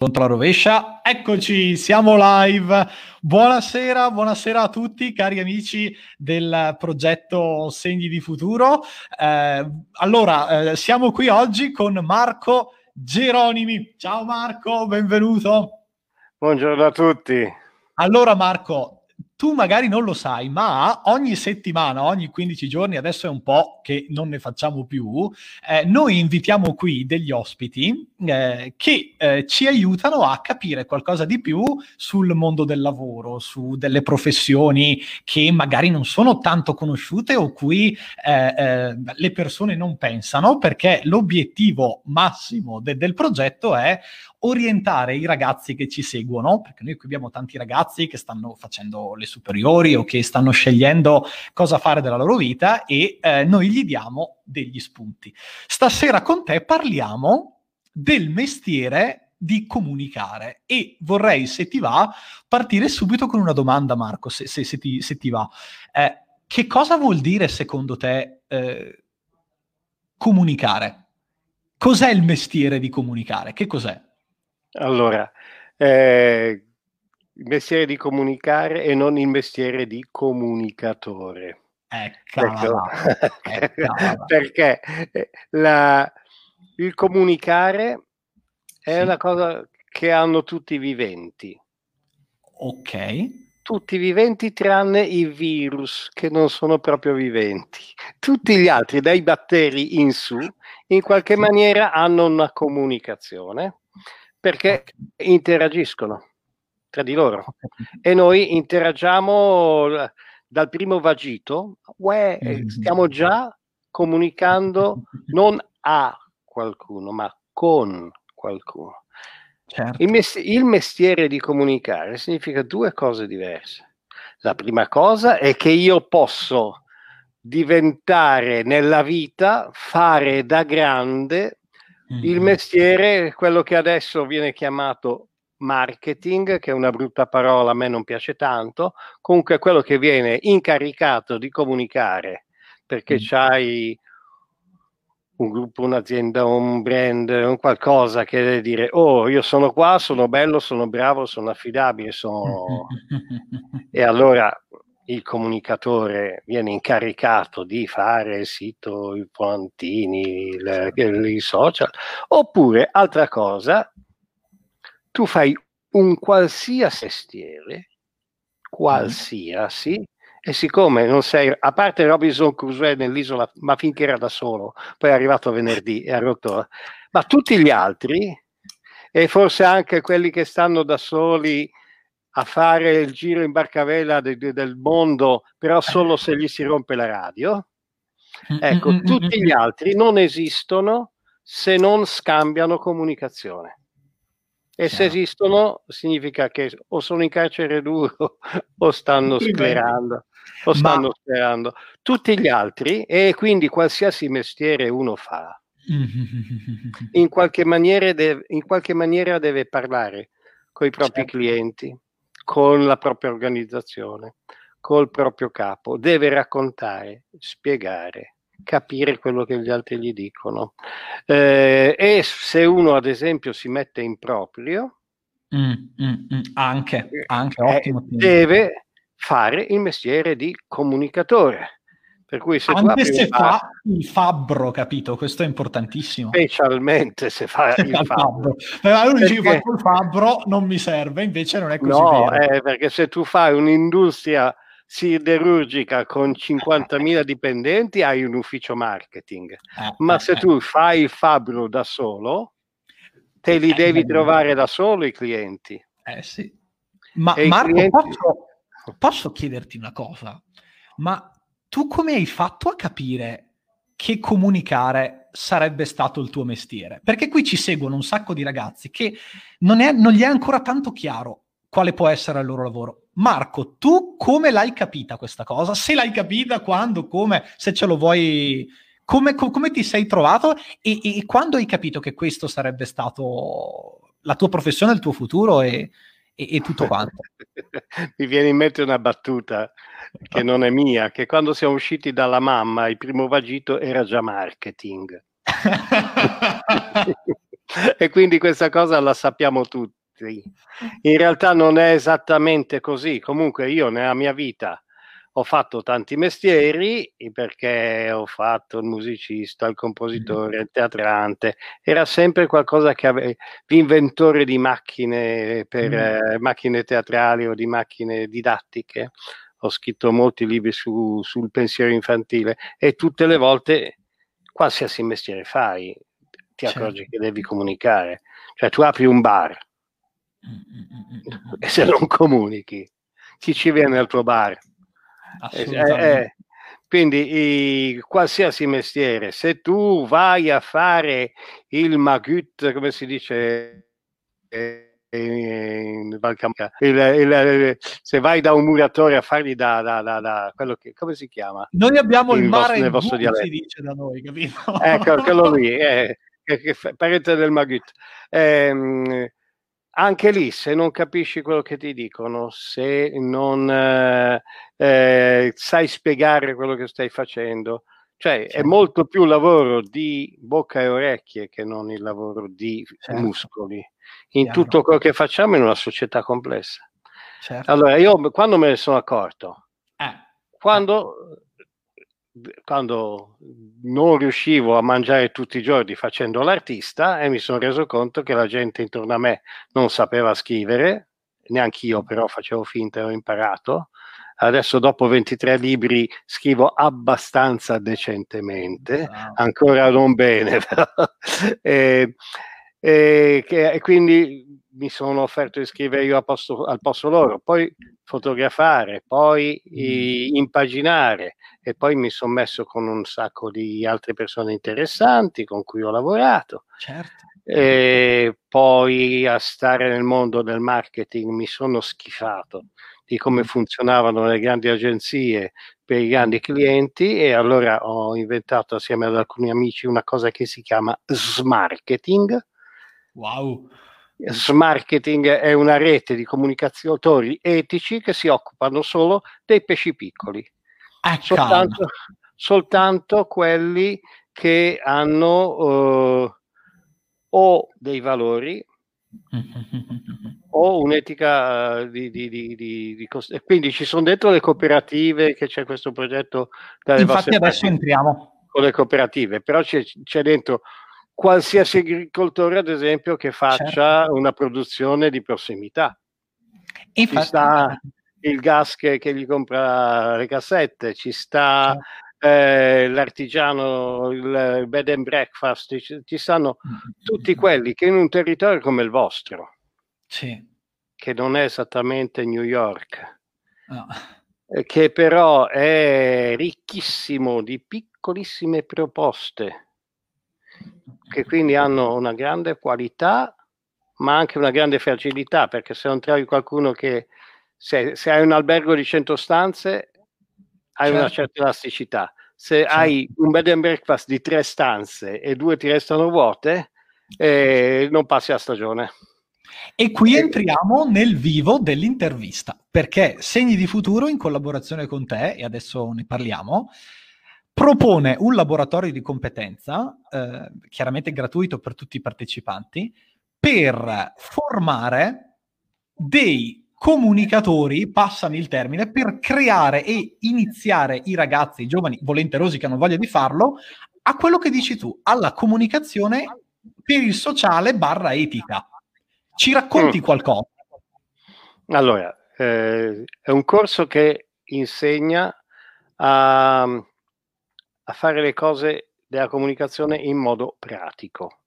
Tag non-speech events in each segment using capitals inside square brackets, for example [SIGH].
contro la rovescia. Eccoci, siamo live. Buonasera, buonasera a tutti, cari amici del progetto Segni di Futuro. Eh, allora, eh, siamo qui oggi con Marco Geronimi. Ciao Marco, benvenuto. Buongiorno a tutti. Allora Marco, tu magari non lo sai, ma ogni settimana, ogni 15 giorni, adesso è un po' che non ne facciamo più, eh, noi invitiamo qui degli ospiti eh, che eh, ci aiutano a capire qualcosa di più sul mondo del lavoro, su delle professioni che magari non sono tanto conosciute o cui eh, eh, le persone non pensano, perché l'obiettivo massimo de- del progetto è orientare i ragazzi che ci seguono, perché noi qui abbiamo tanti ragazzi che stanno facendo le superiori o che stanno scegliendo cosa fare della loro vita e eh, noi gli diamo degli spunti. Stasera con te parliamo del mestiere di comunicare e vorrei, se ti va, partire subito con una domanda, Marco, se, se, se, ti, se ti, va. Eh, che cosa vuol dire secondo te eh, comunicare? Cos'è il mestiere di comunicare? Che cos'è? Allora, eh, il mestiere di comunicare e non il mestiere di comunicatore. Ecco, [LAUGHS] perché eh, la, il comunicare è sì. una cosa che hanno tutti i viventi. Ok. Tutti i viventi tranne i virus che non sono proprio viventi. Tutti gli altri, dai batteri in su, in qualche maniera hanno una comunicazione perché interagiscono tra di loro e noi interagiamo dal primo vagito, uè, mm. stiamo già comunicando [LAUGHS] non a qualcuno, ma con qualcuno. Certo. Il, mestiere, il mestiere di comunicare significa due cose diverse. La prima cosa è che io posso diventare nella vita, fare da grande il mm-hmm. mestiere, quello che adesso viene chiamato marketing, che è una brutta parola, a me non piace tanto, comunque quello che viene incaricato di comunicare, perché mm. c'hai un gruppo, un'azienda, un brand, un qualcosa che deve dire, oh, io sono qua, sono bello, sono bravo, sono affidabile, sono... [LAUGHS] e allora il comunicatore viene incaricato di fare il sito, i volantini, i social, oppure altra cosa, tu fai un qualsiasi mestiere, qualsiasi, e siccome non sei, a parte Robinson Crusoe nell'isola, ma finché era da solo, poi è arrivato venerdì e ha rotto, ma tutti gli altri, e forse anche quelli che stanno da soli a fare il giro in barcavela de, de, del mondo, però solo se gli si rompe la radio. Ecco, tutti gli altri non esistono se non scambiano comunicazione. E se esistono significa che o sono in carcere duro [LAUGHS] o stanno sclerando. O stanno Ma... sperando. Tutti gli altri, e quindi qualsiasi mestiere uno fa, [LAUGHS] in qualche maniera deve, in qualche maniera deve parlare con i propri certo. clienti con la propria organizzazione, col proprio capo, deve raccontare, spiegare, capire quello che gli altri gli dicono. Eh, e se uno, ad esempio, si mette in proprio, mm, mm, mm, anche, anche eh, ottimo. deve fare il mestiere di comunicatore per cui se Anche se fa il fabbro, capito? Questo è importantissimo. Specialmente se fa [LAUGHS] il fabbro. fabbro. lui dice faccio il fabbro, non mi serve, invece non è così no, vero. Eh, perché se tu fai un'industria siderurgica con 50.000 dipendenti hai un ufficio marketing. Eh, Ma eh, se tu fai il fabbro da solo, te li eh, devi trovare da solo i clienti. Eh sì. Ma e Marco, clienti... posso, posso chiederti una cosa? Ma tu come hai fatto a capire che comunicare sarebbe stato il tuo mestiere? Perché qui ci seguono un sacco di ragazzi che non, è, non gli è ancora tanto chiaro quale può essere il loro lavoro. Marco, tu come l'hai capita questa cosa? Se l'hai capita, quando, come, se ce lo vuoi, come, come ti sei trovato e, e, quando hai capito che questo sarebbe stato la tua professione, il tuo futuro e, e, e tutto quanto. [LAUGHS] Mi viene in mente una battuta che non è mia, che quando siamo usciti dalla mamma il primo vagito era già marketing. [LAUGHS] e quindi questa cosa la sappiamo tutti. In realtà non è esattamente così. Comunque io nella mia vita ho fatto tanti mestieri perché ho fatto il musicista, il compositore, il teatrante, era sempre qualcosa che aveva l'inventore di macchine per mm. eh, macchine teatrali o di macchine didattiche. Ho scritto molti libri su, sul pensiero infantile e tutte le volte, qualsiasi mestiere fai, ti certo. accorgi che devi comunicare. Cioè tu apri un bar mm, [LAUGHS] e se non comunichi, chi ci viene al tuo bar? Eh, eh, quindi i, qualsiasi mestiere, se tu vai a fare il magut, come si dice eh, in il, se vai da un muratore a fargli da, da, da, da quello che come si chiama? Noi abbiamo il, il mare vostro, nel vostro dialetto. si dice da noi, capito? Ecco, quello lì, eh, parente del magut. Eh, anche lì, se non capisci quello che ti dicono, se non eh, eh, sai spiegare quello che stai facendo, cioè certo. è molto più lavoro di bocca e orecchie che non il lavoro di certo. muscoli in Chiaro. tutto quello che facciamo in una società complessa. Certo. Allora, io quando me ne sono accorto, eh. quando quando non riuscivo a mangiare tutti i giorni facendo l'artista e mi sono reso conto che la gente intorno a me non sapeva scrivere, neanche io però facevo finta e ho imparato. Adesso dopo 23 libri scrivo abbastanza decentemente, wow. ancora non bene, [LAUGHS] però. e, e, e, quindi mi sono offerto di scrivere io al posto, al posto loro, poi fotografare, poi mm. impaginare e poi mi sono messo con un sacco di altre persone interessanti con cui ho lavorato. Certo. E poi a stare nel mondo del marketing mi sono schifato di come mm. funzionavano le grandi agenzie per i grandi clienti e allora ho inventato assieme ad alcuni amici una cosa che si chiama smarketing. Wow. Smarketing è una rete di comunicatori etici che si occupano solo dei pesci piccoli. Soltanto, soltanto, quelli che hanno uh, o dei valori o un'etica uh, di, di, di, di, quindi ci sono dentro le cooperative che c'è questo progetto infatti adesso entriamo con le cooperative però c'è, c'è dentro qualsiasi agricoltore, ad esempio, che faccia certo. una produzione di prossimità. Infatti, ci sta il gas che, che, gli compra le cassette, ci sta certo. eh, l'artigiano, il bed and breakfast, ci, ci stanno tutti quelli che in un territorio come il vostro, sì. che non è esattamente New York, no. che però è ricchissimo di piccolissime proposte che quindi hanno una grande qualità, ma anche una grande fragilità, perché se non trovi qualcuno che, se, se hai un albergo di 100 stanze, hai certo. una certa elasticità. Se certo. hai un bed and breakfast di tre stanze e due ti restano vuote, eh, non passi la stagione. E qui entriamo nel vivo dell'intervista, perché Segni di Futuro, in collaborazione con te, e adesso ne parliamo, propone un laboratorio di competenza, eh, chiaramente gratuito per tutti i partecipanti, per formare dei comunicatori, passami il termine, per creare e iniziare i ragazzi, i giovani volenterosi che hanno voglia di farlo, a quello che dici tu, alla comunicazione per il sociale barra etica. Ci racconti mm. qualcosa? Allora, eh, è un corso che insegna a a fare le cose della comunicazione in modo pratico.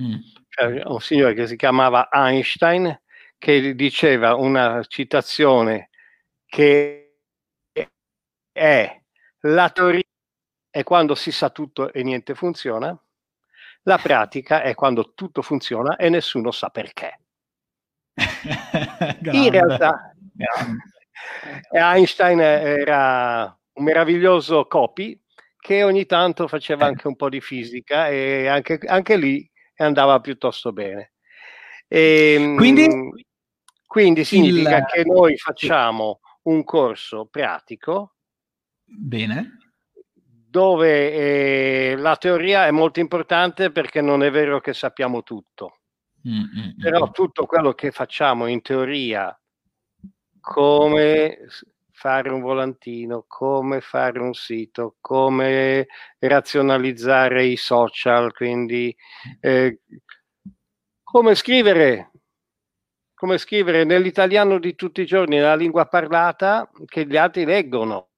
Mm. Cioè, un signore che si chiamava Einstein che diceva una citazione che è la teoria è quando si sa tutto e niente funziona, la pratica è quando tutto funziona e nessuno sa perché. [LAUGHS] in realtà Einstein era un meraviglioso copy che ogni tanto faceva eh. anche un po' di fisica e anche, anche lì andava piuttosto bene. E, ehm, quindi, quindi significa il... che noi facciamo un corso pratico. Bene. dove eh, la teoria è molto importante perché non è vero che sappiamo tutto. Mm-hmm. Però tutto quello che facciamo in teoria, come fare un volantino, come fare un sito, come razionalizzare i social, quindi eh, come scrivere, come scrivere nell'italiano di tutti i giorni, nella lingua parlata che gli altri leggono.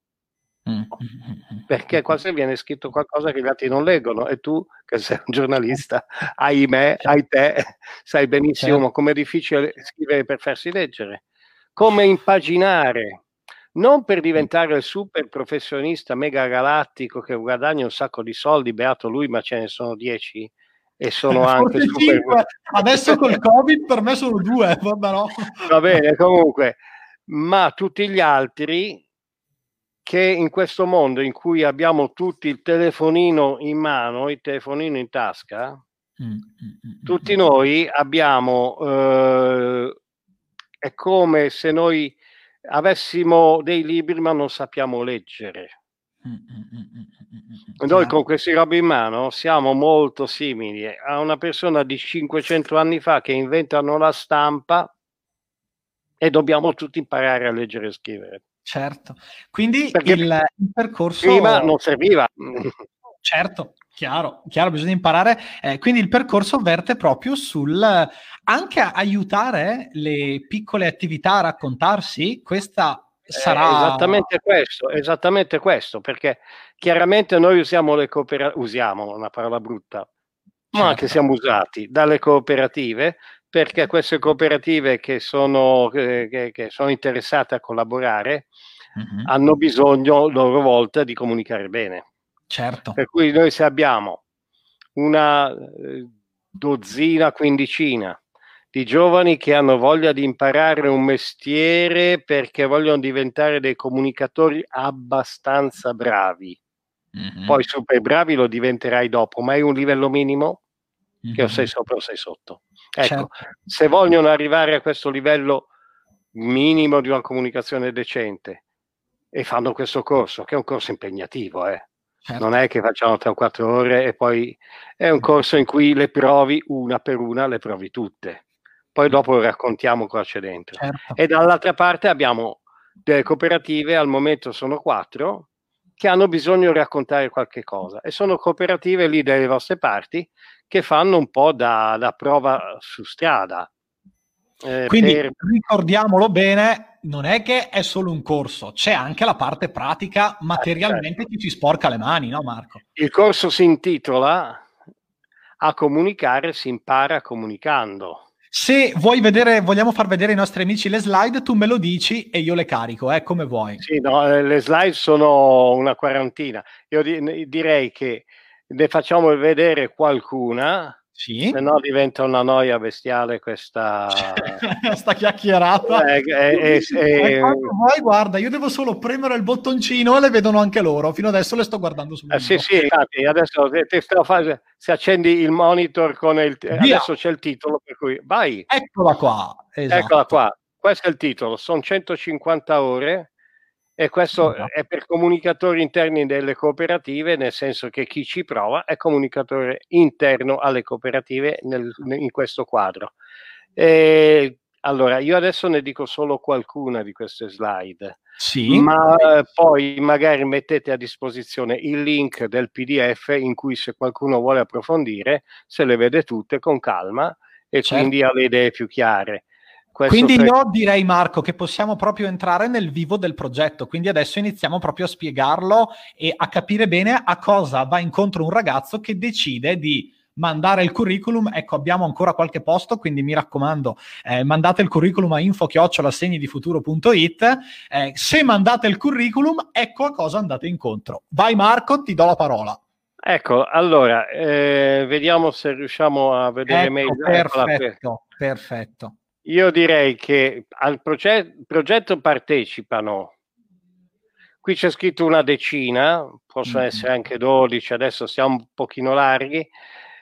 Perché quasi viene scritto qualcosa che gli altri non leggono e tu, che sei un giornalista, [LAUGHS] ahimè, certo. hai te, sai benissimo certo. come è difficile scrivere per farsi leggere. Come impaginare, non per diventare il super professionista mega galattico che guadagna un sacco di soldi, beato lui, ma ce ne sono dieci e sono [LAUGHS] anche super... Adesso col [LAUGHS] Covid per me sono due, vabbè no. Va bene, comunque, ma tutti gli altri che in questo mondo in cui abbiamo tutti il telefonino in mano, il telefonino in tasca, mm, mm, mm, tutti noi abbiamo, eh, è come se noi avessimo dei libri ma non sappiamo leggere. Noi con questi robe in mano siamo molto simili a una persona di 500 anni fa che inventano la stampa e dobbiamo tutti imparare a leggere e scrivere. Certo, quindi il, il, percorso... Prima non serviva. Certo, chiaro, chiaro, bisogna imparare. Eh, quindi il percorso verte proprio sul anche aiutare le piccole attività a raccontarsi. Questa sarà... Eh, esattamente questo, esattamente questo, perché chiaramente noi usiamo le cooperative, usiamo una parola brutta, certo. ma anche siamo usati dalle cooperative perché queste cooperative che sono, che, che sono interessate a collaborare mm-hmm. hanno bisogno a loro volta di comunicare bene. Certo. Per cui noi se abbiamo una eh, dozzina, quindicina di giovani che hanno voglia di imparare un mestiere perché vogliono diventare dei comunicatori abbastanza bravi. Mm-hmm. Poi super bravi lo diventerai dopo, ma è un livello minimo mm-hmm. che o sei sopra o sei sotto. Ecco, certo. se vogliono arrivare a questo livello minimo di una comunicazione decente e fanno questo corso, che è un corso impegnativo, eh. Certo. non è che facciamo 3 o 4 ore e poi è un corso in cui le provi una per una, le provi tutte. Poi dopo raccontiamo cosa c'è dentro. Certo. E dall'altra parte abbiamo delle cooperative, al momento sono quattro, che hanno bisogno di raccontare qualche cosa e sono cooperative lì dalle vostre parti che fanno un po' da, da prova su strada. Eh, Quindi per... ricordiamolo bene, non è che è solo un corso, c'è anche la parte pratica materialmente certo. che ci sporca le mani, no Marco? Il corso si intitola A comunicare si impara comunicando. Se vuoi vedere, vogliamo far vedere ai nostri amici le slide, tu me lo dici e io le carico, eh, come vuoi. Sì, no, eh, le slide sono una quarantina. Io di- direi che ne facciamo vedere qualcuna. Sì. Se no diventa una noia bestiale questa [LAUGHS] sta chiacchierata. Eh, eh, eh, eh vuoi, guarda, io devo solo premere il bottoncino e le vedono anche loro. Fino adesso le sto guardando sul eh, Sì, sì, infatti, adesso fare, se accendi il monitor con il Via. adesso c'è il titolo per cui vai. Eccola qua. Esatto. Eccola qua. Questo è il titolo, sono 150 ore e questo esatto. è per comunicatori interni delle cooperative, nel senso che chi ci prova è comunicatore interno alle cooperative nel, in questo quadro. E, allora, io adesso ne dico solo qualcuna di queste slide, sì. ma poi magari mettete a disposizione il link del PDF in cui se qualcuno vuole approfondire, se le vede tutte con calma e certo. quindi ha le idee più chiare. Questo quindi pre- io direi Marco che possiamo proprio entrare nel vivo del progetto, quindi adesso iniziamo proprio a spiegarlo e a capire bene a cosa va incontro un ragazzo che decide di mandare il curriculum, ecco abbiamo ancora qualche posto, quindi mi raccomando eh, mandate il curriculum a info-segni-di-futuro.it, eh, se mandate il curriculum ecco a cosa andate incontro. Vai Marco, ti do la parola. Ecco, allora, eh, vediamo se riusciamo a vedere ecco, meglio. Perfetto, perfetto. Io direi che al progetto, progetto partecipano, qui c'è scritto una decina, possono mm-hmm. essere anche 12, adesso siamo un pochino larghi,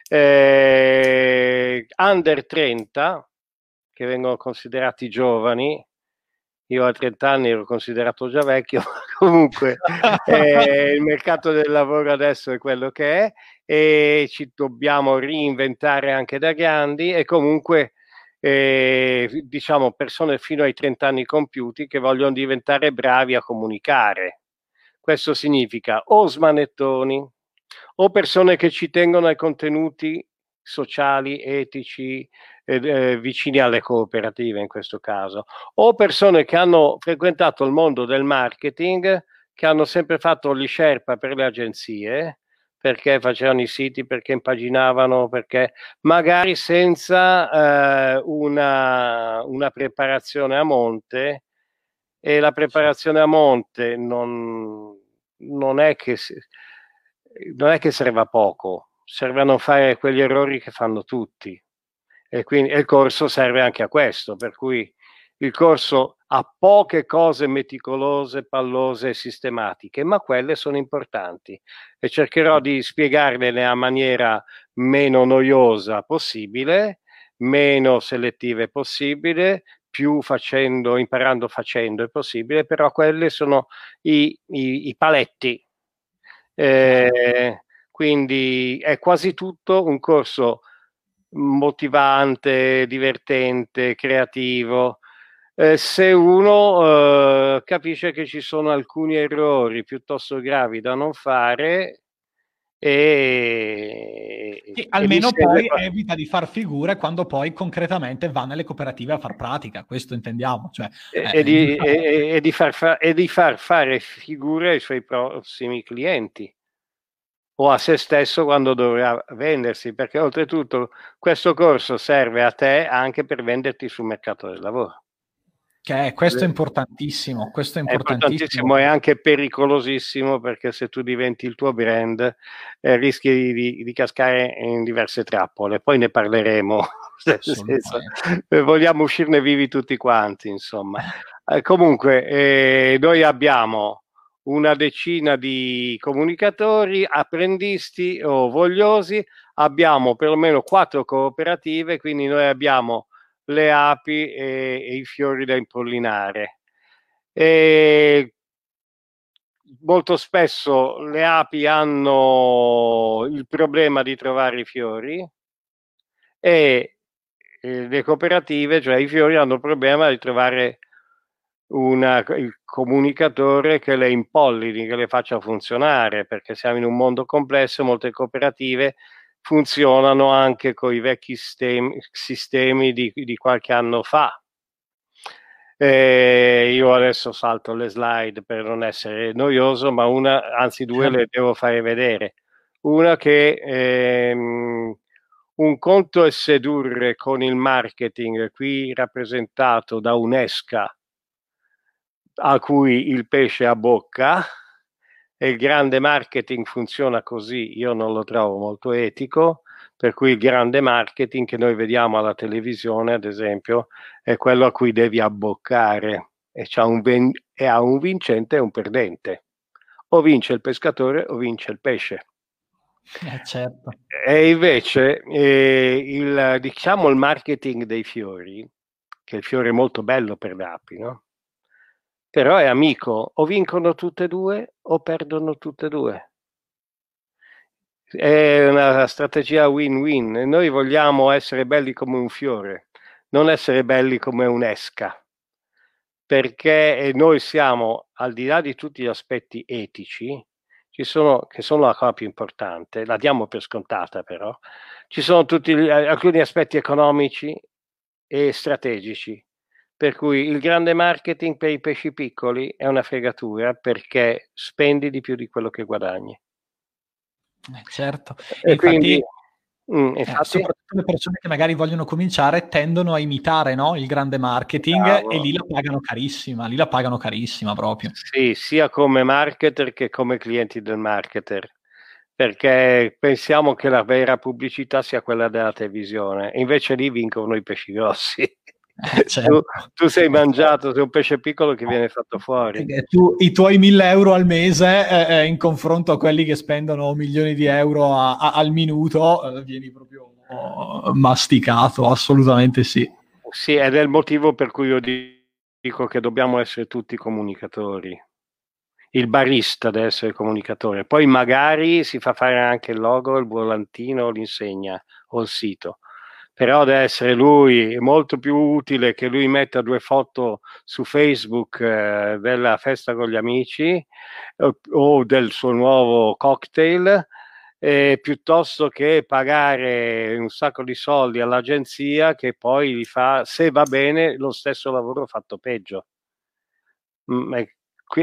eh, under 30, che vengono considerati giovani, io a 30 anni ero considerato già vecchio, [LAUGHS] comunque eh, il mercato del lavoro adesso è quello che è e ci dobbiamo reinventare anche da grandi e comunque eh, diciamo persone fino ai 30 anni compiuti che vogliono diventare bravi a comunicare. Questo significa o smanettoni o persone che ci tengono ai contenuti sociali, etici, eh, vicini alle cooperative in questo caso, o persone che hanno frequentato il mondo del marketing, che hanno sempre fatto gli Sherpa per le agenzie, perché facevano i siti, perché impaginavano, perché magari senza eh, una, una, preparazione a monte e la preparazione a monte non, non, è che, non è che serve a poco, serve a non fare quegli errori che fanno tutti. E quindi e il corso serve anche a questo, per cui il corso ha poche cose meticolose, pallose e sistematiche, ma quelle sono importanti e cercherò di spiegarvele a maniera meno noiosa possibile, meno selettive possibile, più facendo, imparando facendo è possibile, però quelli sono i, i, i paletti. Eh, quindi è quasi tutto un corso motivante, divertente, creativo. Eh, se uno eh, capisce che ci sono alcuni errori piuttosto gravi da non fare e, e almeno poi fa... evita di far figure quando poi concretamente va nelle cooperative a far pratica, questo intendiamo. Cioè, e, eh, di, e, di far fa- e di far fare figure ai suoi prossimi clienti o a se stesso quando dovrà vendersi, perché oltretutto questo corso serve a te anche per venderti sul mercato del lavoro. Che è, questo è importantissimo, questo è importantissimo. È importantissimo e anche pericolosissimo perché se tu diventi il tuo brand eh, rischi di, di, cascare in diverse trappole, poi ne parleremo, [LAUGHS] senso, eh, vogliamo uscirne vivi tutti quanti, insomma. Eh, comunque, eh, noi abbiamo una decina di comunicatori, apprendisti o vogliosi, abbiamo perlomeno quattro cooperative, quindi noi abbiamo le api e, e i fiori da impollinare. E molto spesso le api hanno il problema di trovare i fiori e le cooperative, cioè i fiori, hanno il problema di trovare una, il comunicatore che le impollini, che le faccia funzionare, perché siamo in un mondo complesso, molte cooperative funzionano anche con i vecchi sistemi, sistemi di, di, qualche anno fa. Eh, io adesso salto le slide per non essere noioso, ma una, anzi due le devo fare vedere. Una che ehm, un conto è sedurre con il marketing, qui rappresentato da un'esca a cui il pesce ha bocca e il grande marketing funziona così, io non lo trovo molto etico, per cui il grande marketing che noi vediamo alla televisione, ad esempio, è quello a cui devi abboccare e, un, ven- e ha un vincente e un perdente. O vince il pescatore o vince il pesce. Eh, certo. E invece eh, il, diciamo il marketing dei fiori, che il fiore è molto bello per l'api, no? Però è amico, o vincono tutte e due o perdono tutte e due. È una strategia win-win. Noi vogliamo essere belli come un fiore, non essere belli come un'esca, perché noi siamo, al di là di tutti gli aspetti etici, ci sono, che sono la cosa più importante, la diamo per scontata però, ci sono tutti alcuni aspetti economici e strategici per cui il grande marketing per i pesci piccoli è una fregatura perché spendi di più di quello che guadagni. Eh, certo. E infatti, quindi, mm, eh, infatti, eh, soprattutto le persone che magari vogliono cominciare tendono a imitare no? il grande marketing bravo. e lì la pagano carissima, lì la pagano carissima proprio. Sì, sia come marketer che come clienti del marketer perché pensiamo che la vera pubblicità sia quella della televisione, invece lì vincono i pesci grossi. Eh, certo. tu, tu, sei mangiato, sei un pesce piccolo che viene fatto fuori. Tu, I tuoi mille euro al mese eh, eh, in confronto a quelli che spendono milioni di euro a, a, al minuto, eh, vieni proprio oh, masticato, assolutamente sì. Sì, ed è il motivo per cui io dico dico che dobbiamo essere tutti comunicatori. Il barista deve essere comunicatore, poi magari si fa fare anche il logo, il volantino, l'insegna o il sito però deve essere lui, molto più utile che lui metta due foto su Facebook eh, della festa con gli amici o, o del suo nuovo cocktail, eh, piuttosto che pagare un sacco di soldi all'agenzia che poi gli fa, se va bene, lo stesso lavoro fatto peggio. Mm, è,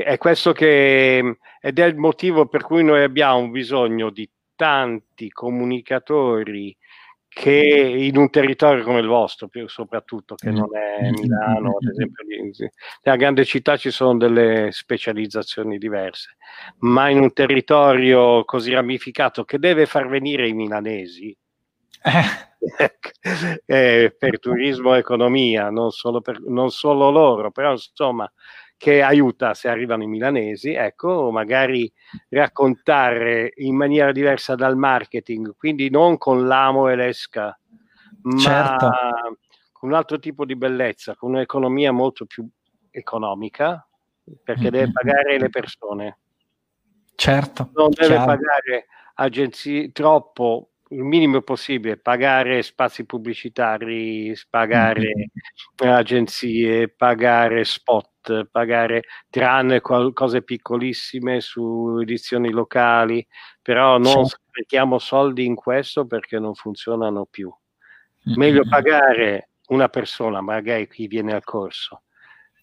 è questo che ed è il motivo per cui noi abbiamo bisogno di tanti comunicatori che in un territorio come il vostro, più soprattutto che non è Milano, ad esempio, nella grande città ci sono delle specializzazioni diverse, ma in un territorio così ramificato che deve far venire i milanesi eh. [LAUGHS] eh, per turismo e economia, non solo, per, non solo loro, però insomma che aiuta se arrivano i milanesi, ecco, magari raccontare in maniera diversa dal marketing, quindi non con l'amo e l'esca, ma certo. con un altro tipo di bellezza, con un'economia molto più economica, perché mm-hmm. deve pagare le persone. Certo. Non deve chiaro. pagare agenzie troppo il minimo possibile, pagare spazi pubblicitari, pagare mm-hmm. agenzie, pagare spot, pagare tranne cose piccolissime su edizioni locali, però non sì. sprechiamo soldi in questo perché non funzionano più. Meglio pagare una persona, magari chi viene al corso.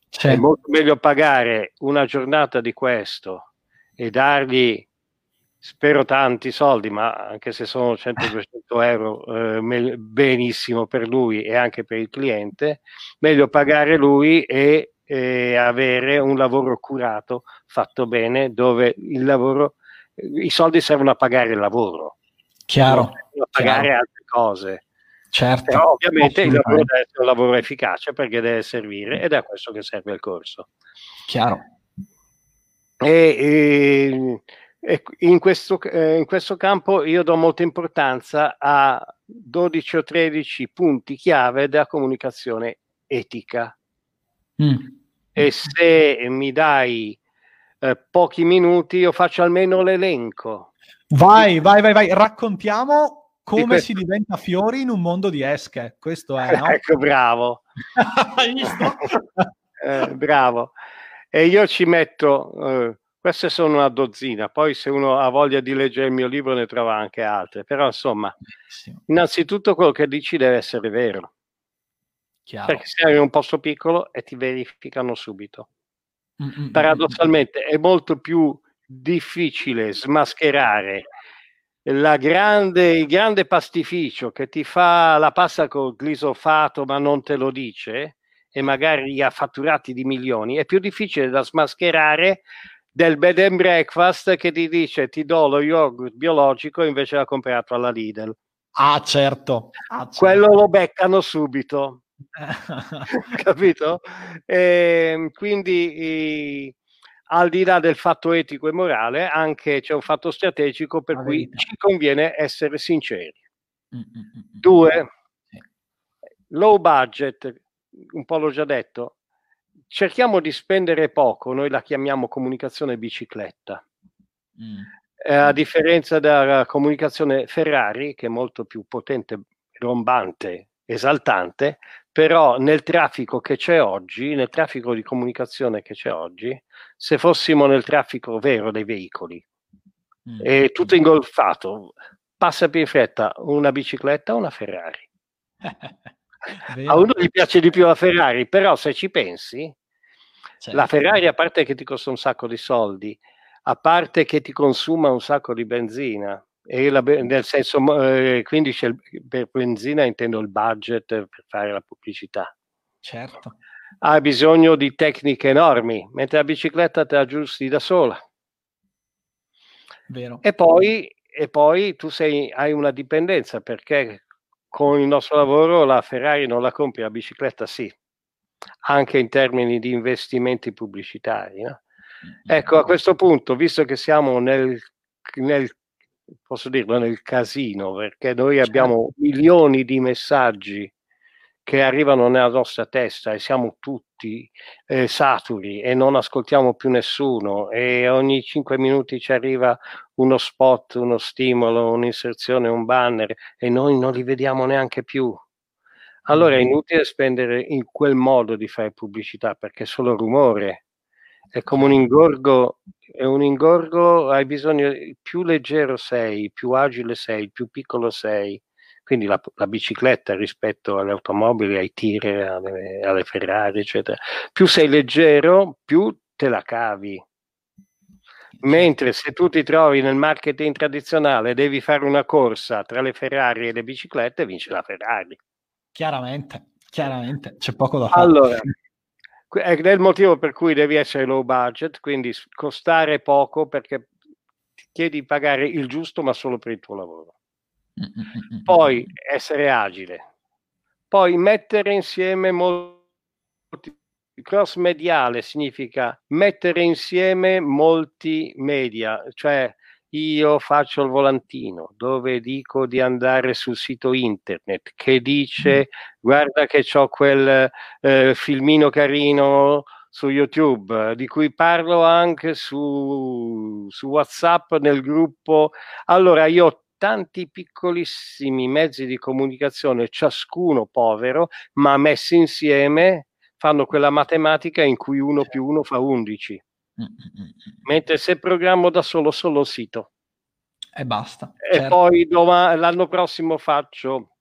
Sì. È molto meglio pagare una giornata di questo e dargli spero tanti soldi, ma anche se sono 100-200 [LAUGHS] euro, eh, benissimo per lui e anche per il cliente, meglio pagare lui e eh, avere un lavoro curato, fatto bene, dove il lavoro, i soldi servono a pagare il lavoro, chiaro, a pagare chiaro. altre cose. Certo. Però ovviamente il lavoro deve essere un lavoro efficace perché deve servire ed è a questo che serve il corso. Chiaro. E, e in questo, eh, in questo campo io do molta importanza a 12 o 13 punti chiave della comunicazione etica. Mm. E se mi dai eh, pochi minuti, io faccio almeno l'elenco. Vai, vai, vai, vai. Raccontiamo come questo... si diventa fiori in un mondo di esche. Questo è, no? [LAUGHS] ecco, bravo. [LAUGHS] [LAUGHS] Eh, bravo. E io ci metto eh, queste sono una dozzina, poi se uno ha voglia di leggere il mio libro ne trova anche altre, però insomma, innanzitutto quello che dici deve essere vero. Chiaro. Perché sei in un posto piccolo e ti verificano subito. Mm-mm. Paradossalmente è molto più difficile smascherare grande, il grande pastificio che ti fa la pasta col glisofato ma non te lo dice e magari ha fatturati di milioni, è più difficile da smascherare del bed and breakfast che ti dice ti do lo yogurt biologico invece l'ha comprato alla Lidl. Ah, certo. Ah, certo. Quello lo beccano subito. [LAUGHS] Capito? E, ehm, quindi i, al di là del fatto etico e morale, anche c'è un fatto strategico per La cui verità. ci conviene essere sinceri. Mm-mm. Due, low budget, un po' l'ho già detto, cerchiamo di spendere poco, noi la chiamiamo comunicazione bicicletta. Mm. Eh, a differenza della comunicazione Ferrari, che è molto più potente, rombante, esaltante, però nel traffico che c'è oggi, nel traffico di comunicazione che c'è oggi, se fossimo nel traffico vero dei veicoli, mm. è tutto ingolfato, passa più in fretta una bicicletta o una Ferrari. [LAUGHS] a uno gli piace di più la Ferrari, però se ci pensi, Certo. La Ferrari, a parte che ti costa un sacco di soldi, a parte che ti consuma un sacco di benzina, la, nel senso, eh, quindi per benzina intendo il budget per fare la pubblicità. Certo. Ha bisogno di tecniche enormi, mentre la bicicletta te la aggiusti da sola. Vero. E poi, e poi tu sei, hai una dipendenza perché con il nostro lavoro la Ferrari non la compri, la bicicletta sì anche in termini di investimenti pubblicitari. No? Ecco, a questo punto, visto che siamo nel, nel posso dirlo, nel casino, perché noi certo. abbiamo milioni di messaggi che arrivano nella nostra testa e siamo tutti eh, saturi e non ascoltiamo più nessuno e ogni cinque minuti ci arriva uno spot, uno stimolo, un'inserzione, un banner e noi non li vediamo neanche più. Allora è mm-hmm. inutile spendere in quel modo di fare pubblicità perché è solo rumore. È come un ingorgo, è un ingorgo, hai bisogno, più leggero sei, più agile sei, più piccolo sei, quindi la, la, bicicletta rispetto alle automobili, ai tir, alle, alle, Ferrari, eccetera. Più sei leggero, più te la cavi. Mentre se tu ti trovi nel marketing tradizionale devi fare una corsa tra le Ferrari e le biciclette, vince la Ferrari. Chiaramente, chiaramente, c'è poco da fare. Allora, è il motivo per cui devi essere low budget, quindi costare poco perché ti chiedi di pagare il giusto ma solo per il tuo lavoro. Poi essere agile, poi mettere insieme molti cross mediale significa mettere insieme molti media, cioè io faccio il volantino dove dico di andare sul sito internet che dice guarda che ho quel eh, filmino carino su YouTube di cui parlo anche su, su WhatsApp nel gruppo. Allora io ho tanti piccolissimi mezzi di comunicazione, ciascuno povero, ma messi insieme fanno quella matematica in cui uno più uno fa 11. Mentre se programmo da solo solo il sito. E basta. E certo. poi domani, l'anno prossimo faccio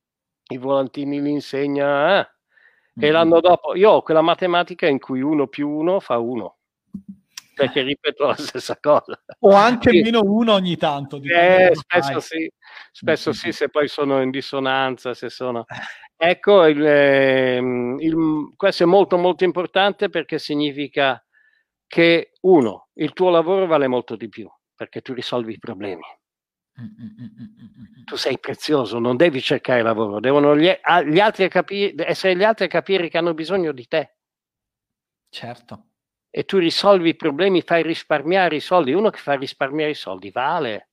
i volantini l'insegna eh? e l'anno dopo io ho quella matematica in cui uno più uno fa uno perché ripeto la stessa cosa. O anche sì. meno uno ogni tanto. Eh, spesso sì, spesso sì, se poi sono in dissonanza, se sono... Ecco, il, ehm, il, questo è molto molto importante perché significa che uno, il tuo lavoro vale molto di più perché tu risolvi i problemi. Tu sei prezioso, non devi cercare lavoro, devono gli, gli altri capire, essere gli altri a capire che hanno bisogno di te. Certo e tu risolvi i problemi, fai risparmiare i soldi. Uno che fa risparmiare i soldi vale,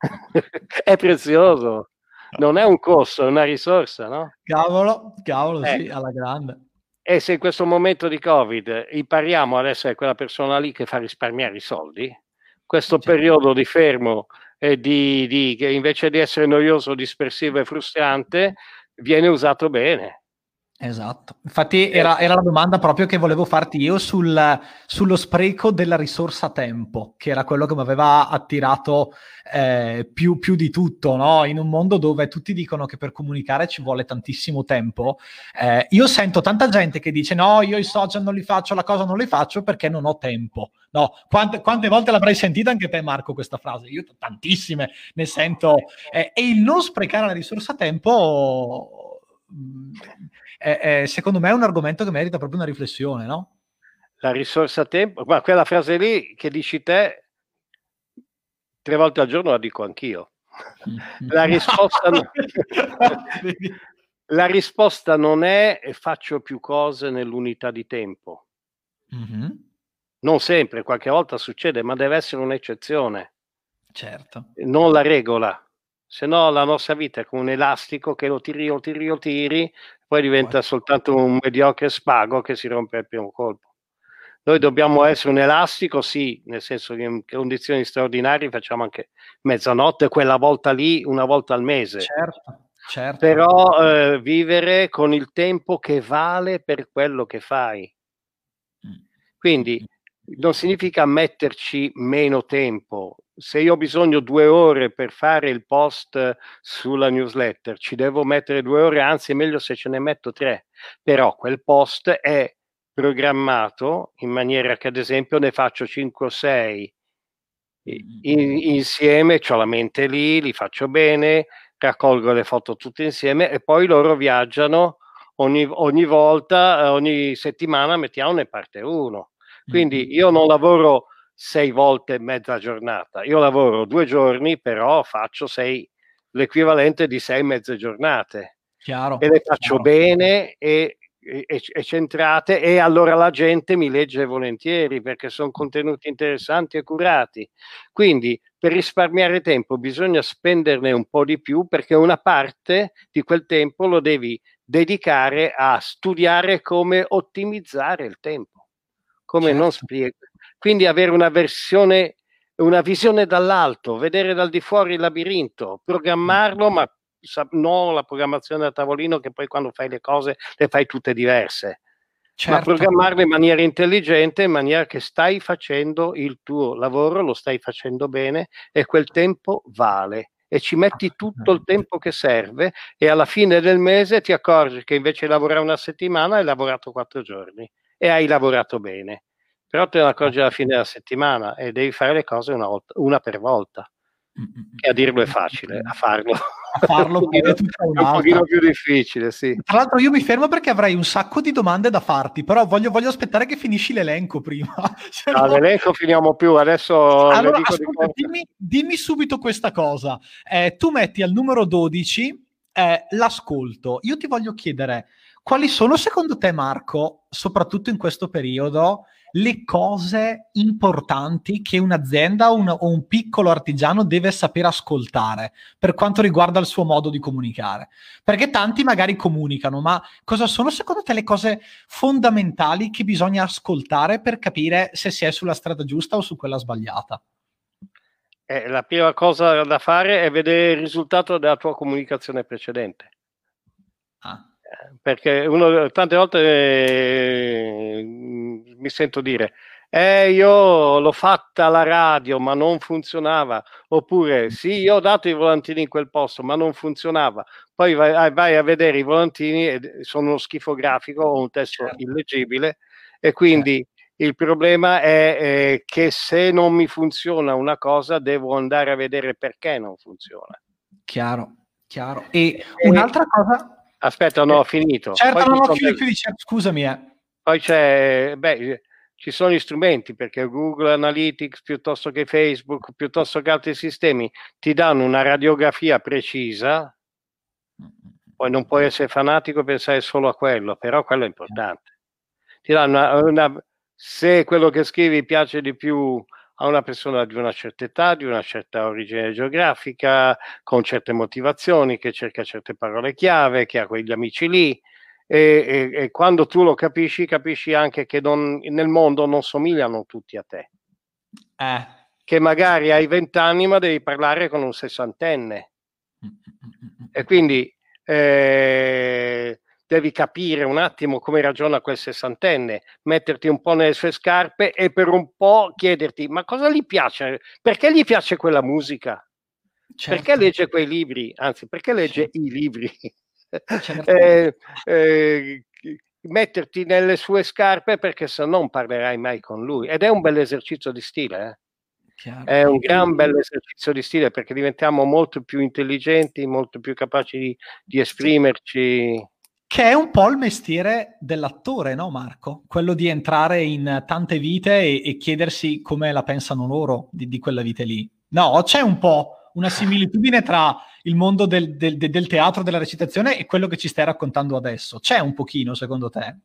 [LAUGHS] è prezioso, non è un costo, è una risorsa, no? Cavolo, cavolo, eh. sì, alla grande. E se in questo momento di Covid impariamo ad essere quella persona lì che fa risparmiare i soldi, questo certo. periodo di fermo e di, di, che invece di essere noioso, dispersivo e frustrante, viene usato bene. Esatto, infatti era, era, la domanda proprio che volevo farti io sul, sullo spreco della risorsa tempo, che era quello che mi aveva attirato eh, più, più, di tutto, no? in un mondo dove tutti dicono che per comunicare ci vuole tantissimo tempo. Eh, io sento tanta gente che dice no, io i social non li faccio, la cosa non li faccio perché non ho tempo. No, quante, quante volte l'avrai sentita anche te Marco questa frase? Io tantissime ne sento. Eh, e il non sprecare la risorsa tempo... Mh, è, è, secondo me è un argomento che merita proprio una riflessione, no? La risorsa tempo, ma quella frase lì che dici te, tre volte al giorno la dico anch'io. [LAUGHS] La risposta, no. [LAUGHS] la risposta non è faccio più cose nell'unità di tempo. Mm-hmm. Non sempre, qualche volta succede, ma deve essere un'eccezione. Certo. Non la regola. Se no la nostra vita è come un elastico che lo tiri, lo tiri, lo tiri poi diventa soltanto un mediocre spago che si rompe al primo colpo. Noi dobbiamo essere un elastico, sì, nel senso che in condizioni straordinarie facciamo anche mezzanotte, quella volta lì, una volta al mese. Certo, certo. Però eh, vivere con il tempo che vale per quello che fai. Mm. Quindi non significa metterci meno tempo, se io ho bisogno due ore per fare il post sulla newsletter, ci devo mettere due ore, anzi è meglio se ce ne metto tre, però quel post è programmato in maniera che ad esempio ne faccio 5 o 6 in, insieme, ho la mente lì, li faccio bene, raccolgo le foto tutte insieme e poi loro viaggiano ogni, ogni volta, ogni settimana mettiamo ne parte uno. Quindi io non lavoro sei volte mezza giornata. Io lavoro due giorni, però faccio sei, l'equivalente di sei mezze giornate. Chiaro, e le faccio chiaro. bene e, e, e, centrate e allora la gente mi legge volentieri perché sono contenuti interessanti e curati. Quindi per risparmiare tempo bisogna spenderne un po' di più perché una parte di quel tempo lo devi dedicare a studiare come ottimizzare il tempo, come certo. non spiegare. Quindi avere una versione, una visione dall'alto, vedere dal di fuori il labirinto, programmarlo, ma non la programmazione a tavolino che poi quando fai le cose le fai tutte diverse. Certo. Ma programmarle in maniera intelligente, in maniera che stai facendo il tuo lavoro, lo stai facendo bene e quel tempo vale e ci metti tutto il tempo che serve e alla fine del mese ti accorgi che invece di lavorare una settimana hai lavorato quattro giorni e hai lavorato bene. Però te ne accorgi alla fine della settimana e devi fare le cose una, volta, una per volta. Che a dirlo è facile, a farlo, a farlo [LAUGHS] è, un, è un pochino più difficile, sì. Tra l'altro io mi fermo perché avrei un sacco di domande da farti, però voglio, voglio aspettare che finisci l'elenco prima. [LAUGHS] no, no... l'elenco finiamo più, adesso allora, ascolta, di dimmi, dimmi, subito questa cosa. Eh, tu metti al numero 12 eh, l'ascolto. Io ti voglio chiedere, quali sono secondo te Marco, soprattutto in questo periodo, le cose importanti che un'azienda un, o un piccolo artigiano deve sapere ascoltare per quanto riguarda il suo modo di comunicare. Perché tanti magari comunicano, ma cosa sono secondo te le cose fondamentali che bisogna ascoltare per capire se si è sulla strada giusta o su quella sbagliata? Eh, la prima cosa da fare è vedere il risultato della tua comunicazione precedente. Ah perché uno, tante volte eh, mi sento dire eh, io l'ho fatta alla radio ma non funzionava oppure sì io ho dato i volantini in quel posto ma non funzionava poi vai, vai a vedere i volantini e sono uno schifo grafico o un testo certo. illegibile e quindi certo. il problema è eh, che se non mi funziona una cosa devo andare a vedere perché non funziona chiaro chiaro e un'altra cosa Aspetta, no, ho finito. Certo, non ho chiudi, chiudi, certo, scusami. Eh. Poi c'è, beh, ci sono gli strumenti perché Google Analytics piuttosto che Facebook, piuttosto che altri sistemi, ti danno una radiografia precisa. Poi non puoi essere fanatico e pensare solo a quello, però quello è importante. Ti danno una, una se quello che scrivi piace di più a una persona di una certa età, di una certa origine geografica, con certe motivazioni, che cerca certe parole chiave, che ha quegli amici lì. E, e, e quando tu lo capisci, capisci anche che non, nel mondo non somigliano tutti a te. Eh. Che magari hai vent'anni, ma devi parlare con un sessantenne. Mm, mm, mm, e quindi eh, devi capire un attimo come ragiona quel sessantenne, metterti un po' nelle sue scarpe e per un po' chiederti ma cosa gli piace? Perché gli piace quella musica? Certo. Perché legge quei libri? Anzi, perché legge certo. i libri? Certo. [LAUGHS] eh, eh, metterti nelle sue scarpe perché se no non parlerai mai con lui. Ed è un bel esercizio di stile. Eh? È un gran bel esercizio di stile perché diventiamo molto più intelligenti, molto più capaci di, di esprimerci che è un po' il mestiere dell'attore, no Marco? Quello di entrare in tante vite e, e chiedersi come la pensano loro di, di, quelle vite lì. No, c'è un po' una similitudine tra il mondo del, del, del, teatro, della recitazione e quello che ci stai raccontando adesso. C'è un pochino, secondo te?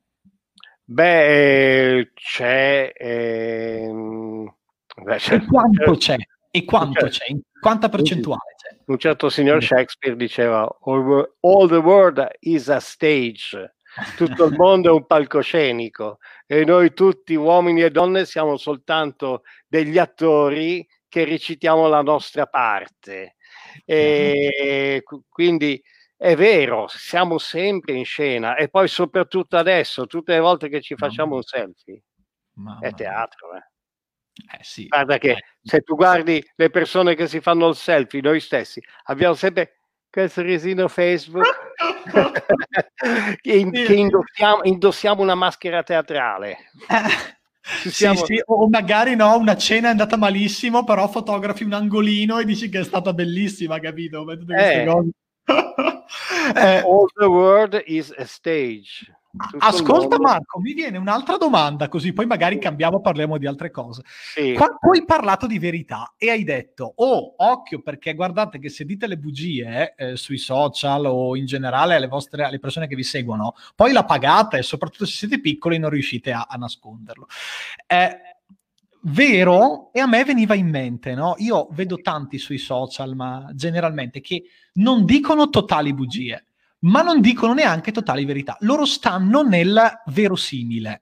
Beh, c'è... Ehm... Beh, c'è e quanto c'è? E quanto c'è? c'è? Quanta percentuale c'è? Un certo signor Shakespeare diceva all the world is a stage, tutto il mondo è un palcoscenico e noi tutti uomini e donne siamo soltanto degli attori che recitiamo la nostra parte. E quindi è vero, siamo sempre in scena e poi soprattutto adesso, tutte le volte che ci facciamo un selfie, è teatro. Eh. Eh sì. Guarda che eh. se tu guardi le persone che si fanno il selfie, noi stessi, abbiamo sempre quel sorrisino Facebook [LAUGHS] in, che indossiamo, indossiamo, una maschera teatrale. Eh. Sì, sì, o magari no, una cena è andata malissimo, però fotografi un angolino e dici che è stata bellissima, capito? Eh. [LAUGHS] eh. All the world is a stage. Ascolta Marco, mi viene un'altra domanda, così poi magari cambiamo, parliamo di altre cose. Sì. Quando hai parlato di verità e hai detto, oh, occhio, perché guardate che se dite le bugie eh, sui social o in generale alle, vostre, alle persone che vi seguono, poi la pagate e soprattutto se siete piccoli non riuscite a, a nasconderlo. Eh, vero, e a me veniva in mente, no? Io vedo tanti sui social, ma generalmente che non dicono totali bugie ma non dicono neanche totali verità. Loro stanno nel verosimile.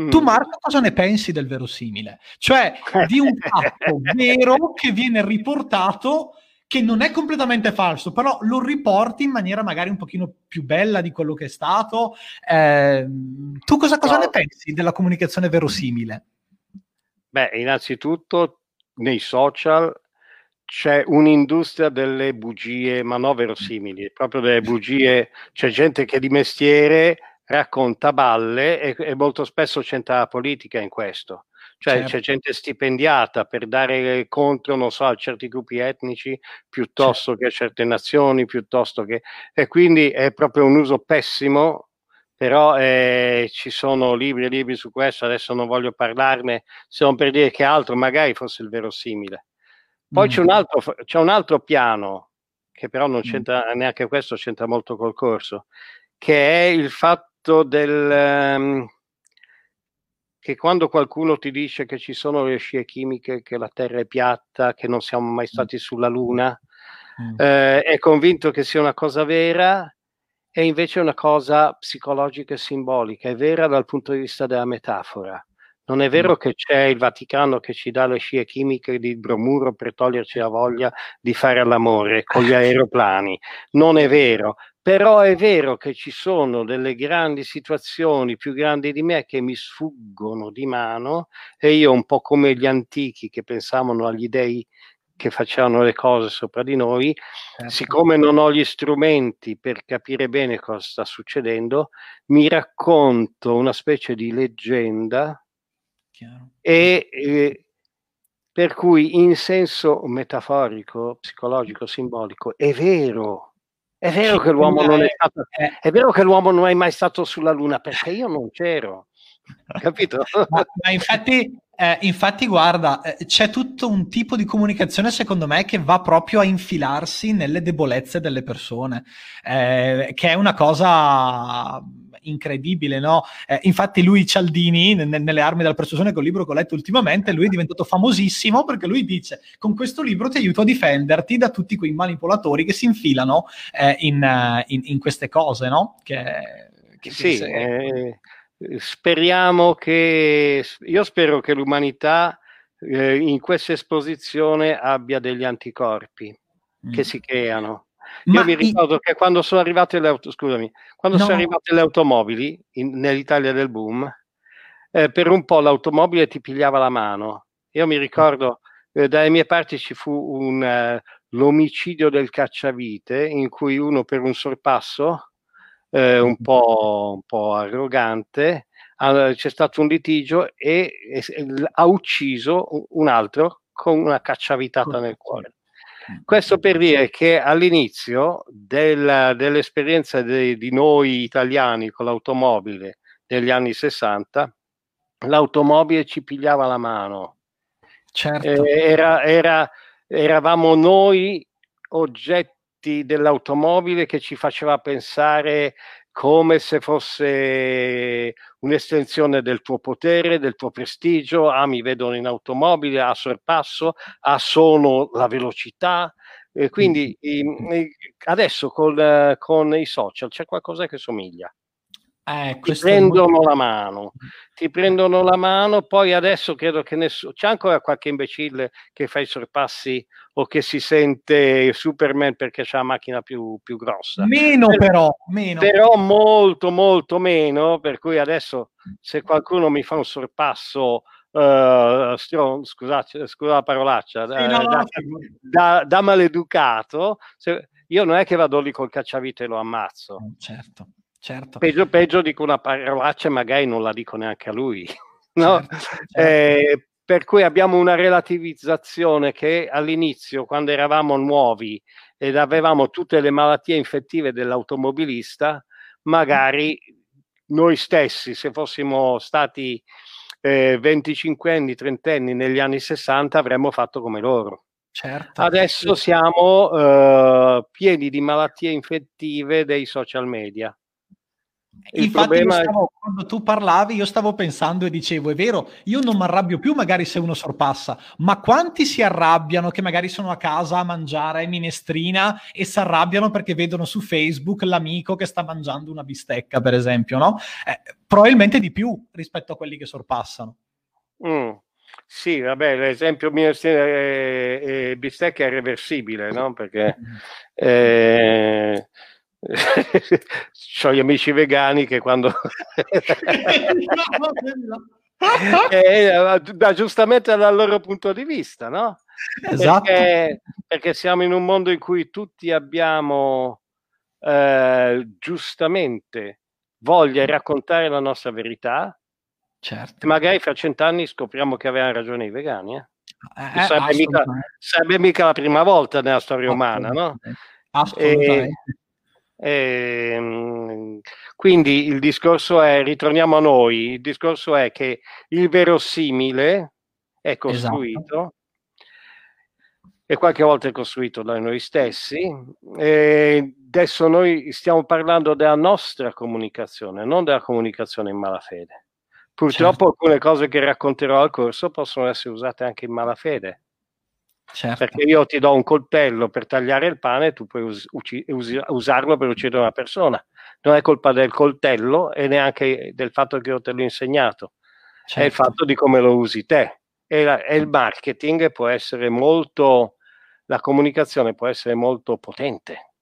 Mm. Tu Marco cosa ne pensi del verosimile? Cioè di un fatto [LAUGHS] vero che viene riportato che non è completamente falso, però lo riporti in maniera magari un pochino più bella di quello che è stato. Eh, tu cosa, cosa no. ne pensi della comunicazione verosimile? Beh, innanzitutto nei social c'è un'industria delle bugie, ma non verosimili, proprio delle bugie. C'è gente che di mestiere racconta balle e, e molto spesso c'entra la politica in questo. Cioè certo. c'è gente stipendiata per dare contro, non so, a certi gruppi etnici piuttosto certo. che a certe nazioni, piuttosto che... E quindi è proprio un uso pessimo, però eh, ci sono libri e libri su questo, adesso non voglio parlarne, se non per dire che altro magari fosse il verosimile. Poi mm. c'è, un altro, c'è un altro piano, che però non mm. c'entra neanche questo, c'entra molto col corso, che è il fatto del... Um, che quando qualcuno ti dice che ci sono le scie chimiche, che la Terra è piatta, che non siamo mai mm. stati sulla Luna, mm. eh, è convinto che sia una cosa vera e invece è una cosa psicologica e simbolica, è vera dal punto di vista della metafora. Non è vero mm. che c'è il Vaticano che ci dà le scie chimiche di bromuro per toglierci la voglia di fare l'amore con gli aeroplani. Non è vero. Però è vero che ci sono delle grandi situazioni più grandi di me che mi sfuggono di mano e io un po' come gli antichi che pensavano agli dei che facevano le cose sopra di noi, certo. siccome non ho gli strumenti per capire bene cosa sta succedendo, mi racconto una specie di leggenda e, e per cui in senso metaforico, psicologico, simbolico, è vero è vero che l'uomo non è stato, è vero che l'uomo non è mai stato sulla Luna perché io non c'ero. Capito? [LAUGHS] ma, ma infatti, eh, infatti, guarda, eh, c'è tutto un tipo di comunicazione, secondo me, che va proprio a infilarsi nelle debolezze delle persone, eh, che è una cosa incredibile, no? Eh, infatti lui Cialdini, n- nelle armi della persuasione, col libro che ho letto ultimamente, lui è diventato famosissimo perché lui dice, con questo libro ti aiuto a difenderti da tutti quei manipolatori che si infilano eh, in, uh, in, in, queste cose, no? Che, che sì, eh, speriamo che, io spero che l'umanità eh, in questa esposizione abbia degli anticorpi mm. che si creano ma Io mi ricordo i... che quando sono arrivate le, auto, scusami, quando no. sono arrivate le automobili in, nell'Italia del boom, eh, per un po' l'automobile ti pigliava la mano. Io mi ricordo, eh, dalle mie parti ci fu un, uh, l'omicidio del cacciavite in cui uno per un sorpasso eh, un, po', un, po', arrogante c'è stato un litigio e, e, e ha ucciso un altro con una cacciavitata nel cuore. Questo per dire che all'inizio del, dell'esperienza de, di noi italiani con l'automobile negli anni 60, l'automobile ci pigliava la mano. Certo. Eh, era, era, eravamo noi oggetti dell'automobile che ci faceva pensare come se fosse un'estensione del tuo potere, del tuo prestigio, ah mi vedono in automobile, ah sorpasso, ah sono la velocità. E quindi adesso con, con i social c'è qualcosa che somiglia. Eh, ti prendono molto... la mano, ti prendono la mano, poi adesso credo che nessuno, c'è ancora qualche imbecille che fa i sorpassi o che si sente Superman perché c'ha la macchina più, più grossa. Meno per, però, meno. Però molto molto meno, per cui adesso se qualcuno mi fa un sorpasso Uh, stron, scusate, scusa la parolaccia, sì, no, da, no, da, da, maleducato, se, io non è che vado lì col cacciavite e lo ammazzo. Certo. Certo. Peggio, peggio dico una parolaccia e magari non la dico neanche a lui. [LAUGHS] No? Certo, certo. Eh, per cui abbiamo una relativizzazione che all'inizio, quando eravamo nuovi ed avevamo tutte le malattie infettive dell'automobilista, magari noi stessi, se fossimo stati eh, 25 anni, 30 anni negli anni 60, avremmo fatto come loro. Certo. Adesso siamo eh, pieni di malattie infettive dei social media. Il Infatti, stavo, quando tu parlavi, io stavo pensando e dicevo: è vero, io non mi arrabbio più magari se uno sorpassa, ma quanti si arrabbiano che magari sono a casa a mangiare minestrina e si arrabbiano perché vedono su Facebook l'amico che sta mangiando una bistecca, per esempio, no? Eh, probabilmente di più rispetto a quelli che sorpassano. Mm. Sì, vabbè, l'esempio minestrina e, e bistecca è reversibile, no? Perché. [LAUGHS] Eh, [LAUGHS] ho gli amici vegani che quando [LAUGHS] eh, da, giustamente dal loro punto di vista, no? Esatto. Perché, perché, siamo in un mondo in cui tutti abbiamo eh, giustamente voglia di raccontare la nostra verità. Certo. Magari fra cent'anni scopriamo che avevano ragione i vegani. Eh? Eh, sarebbe, mica, sarebbe, mica, la prima volta nella storia umana, no? Assolutamente. E, e, ehm, quindi il discorso è, ritorniamo a noi, il discorso è che il verosimile è costruito esatto. e qualche volta è costruito da noi stessi. Adesso noi stiamo parlando della nostra comunicazione, non della comunicazione in malafede. Purtroppo certo. alcune cose che racconterò al corso possono essere usate anche in malafede. Certo. Perché io ti do un coltello per tagliare il pane e tu puoi us- us- usarlo per uccidere una persona. Non è colpa del coltello e neanche del fatto che io te l'ho insegnato, certo. è il certo. fatto di come lo usi te. E, la- e il marketing può essere molto, la comunicazione può essere molto potente.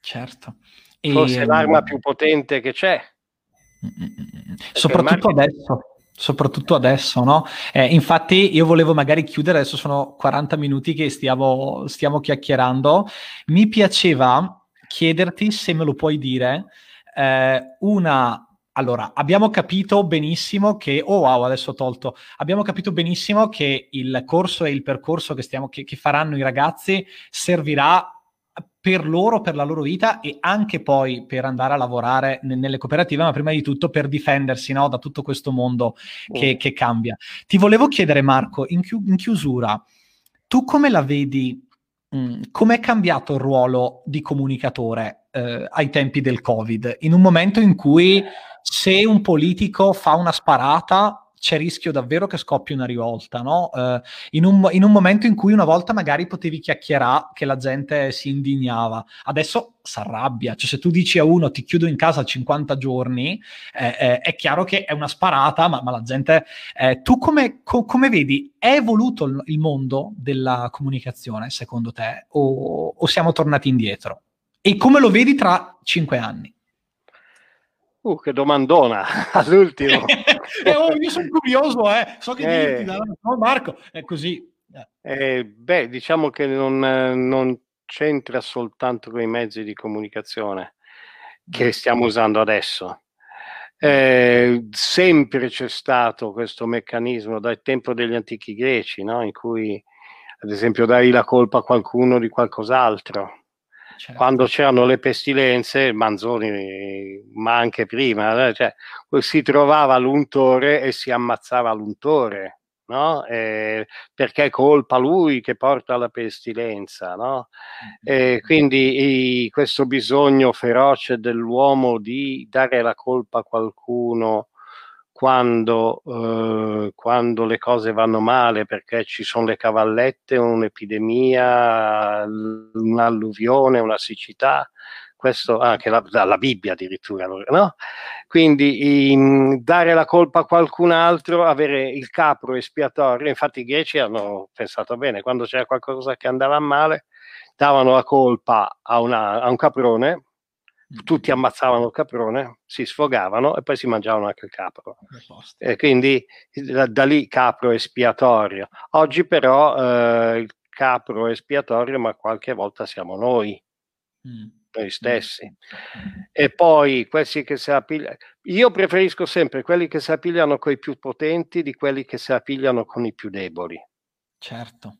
Certo. Forse e, l'arma più potente che c'è. Mm, mm, mm, Soprattutto marketing... adesso soprattutto adesso, no? Eh, infatti io volevo magari chiudere, adesso sono 40 minuti che stiamo, stiamo chiacchierando, mi piaceva chiederti se me lo puoi dire, eh, una... Allora, abbiamo capito benissimo che, oh wow, adesso ho tolto, abbiamo capito benissimo che il corso e il percorso che, stiamo, che, che faranno i ragazzi servirà per loro, per la loro vita e anche poi per andare a lavorare n- nelle cooperative, ma prima di tutto per difendersi no, da tutto questo mondo che, mm. che, cambia. Ti volevo chiedere, Marco, in, chi- in chiusura, tu come la vedi? come è cambiato il ruolo di comunicatore eh, ai tempi del Covid? In un momento in cui se un politico fa una sparata c'è rischio davvero che scoppi una rivolta, no? Uh, in, un, in, un, momento in cui una volta magari potevi chiacchierare che la gente si indignava, adesso si arrabbia. Cioè, se tu dici a uno ti chiudo in casa 50 giorni, eh, eh, è chiaro che è una sparata, ma, ma la gente. Eh, tu come, co- come, vedi, è evoluto il, il, mondo della comunicazione secondo te, o, o siamo tornati indietro? E come lo vedi tra cinque anni? Uh, che domandona [LAUGHS] all'ultimo. [LAUGHS] eh, oh, io sono curioso, eh. so che eh, dirti, no, Marco, è così. Eh, beh, diciamo che non, non, c'entra soltanto con i mezzi di comunicazione che mm. stiamo usando adesso. Eh, sempre c'è stato questo meccanismo dal tempo degli antichi greci, no? in cui ad esempio dai la colpa a qualcuno di qualcos'altro Certo. Quando c'erano le pestilenze, Manzoni, ma anche prima, eh, cioè, si trovava l'untore e si ammazzava l'untore. No? Eh, perché è colpa lui che porta la pestilenza. No? Eh, quindi i, questo bisogno feroce dell'uomo di dare la colpa a qualcuno quando, eh, quando, le cose vanno male perché ci sono le cavallette, un'epidemia, un'alluvione, una siccità, questo anche la, la Bibbia addirittura, no? Quindi in, dare la colpa a qualcun altro, avere il capro espiatorio, infatti i greci hanno pensato bene, quando c'era qualcosa che andava male, davano la colpa a, una, a un caprone tutti ammazzavano il caprone, si sfogavano e poi si mangiavano anche il capro. E quindi da, da lì capro espiatorio. Oggi però eh, il capro espiatorio, ma qualche volta siamo noi. Mm. Noi stessi, mm. e poi questi che si appigliano. Io preferisco sempre quelli che si appigliano con i più potenti di quelli che si appigliano con i più deboli. Certo.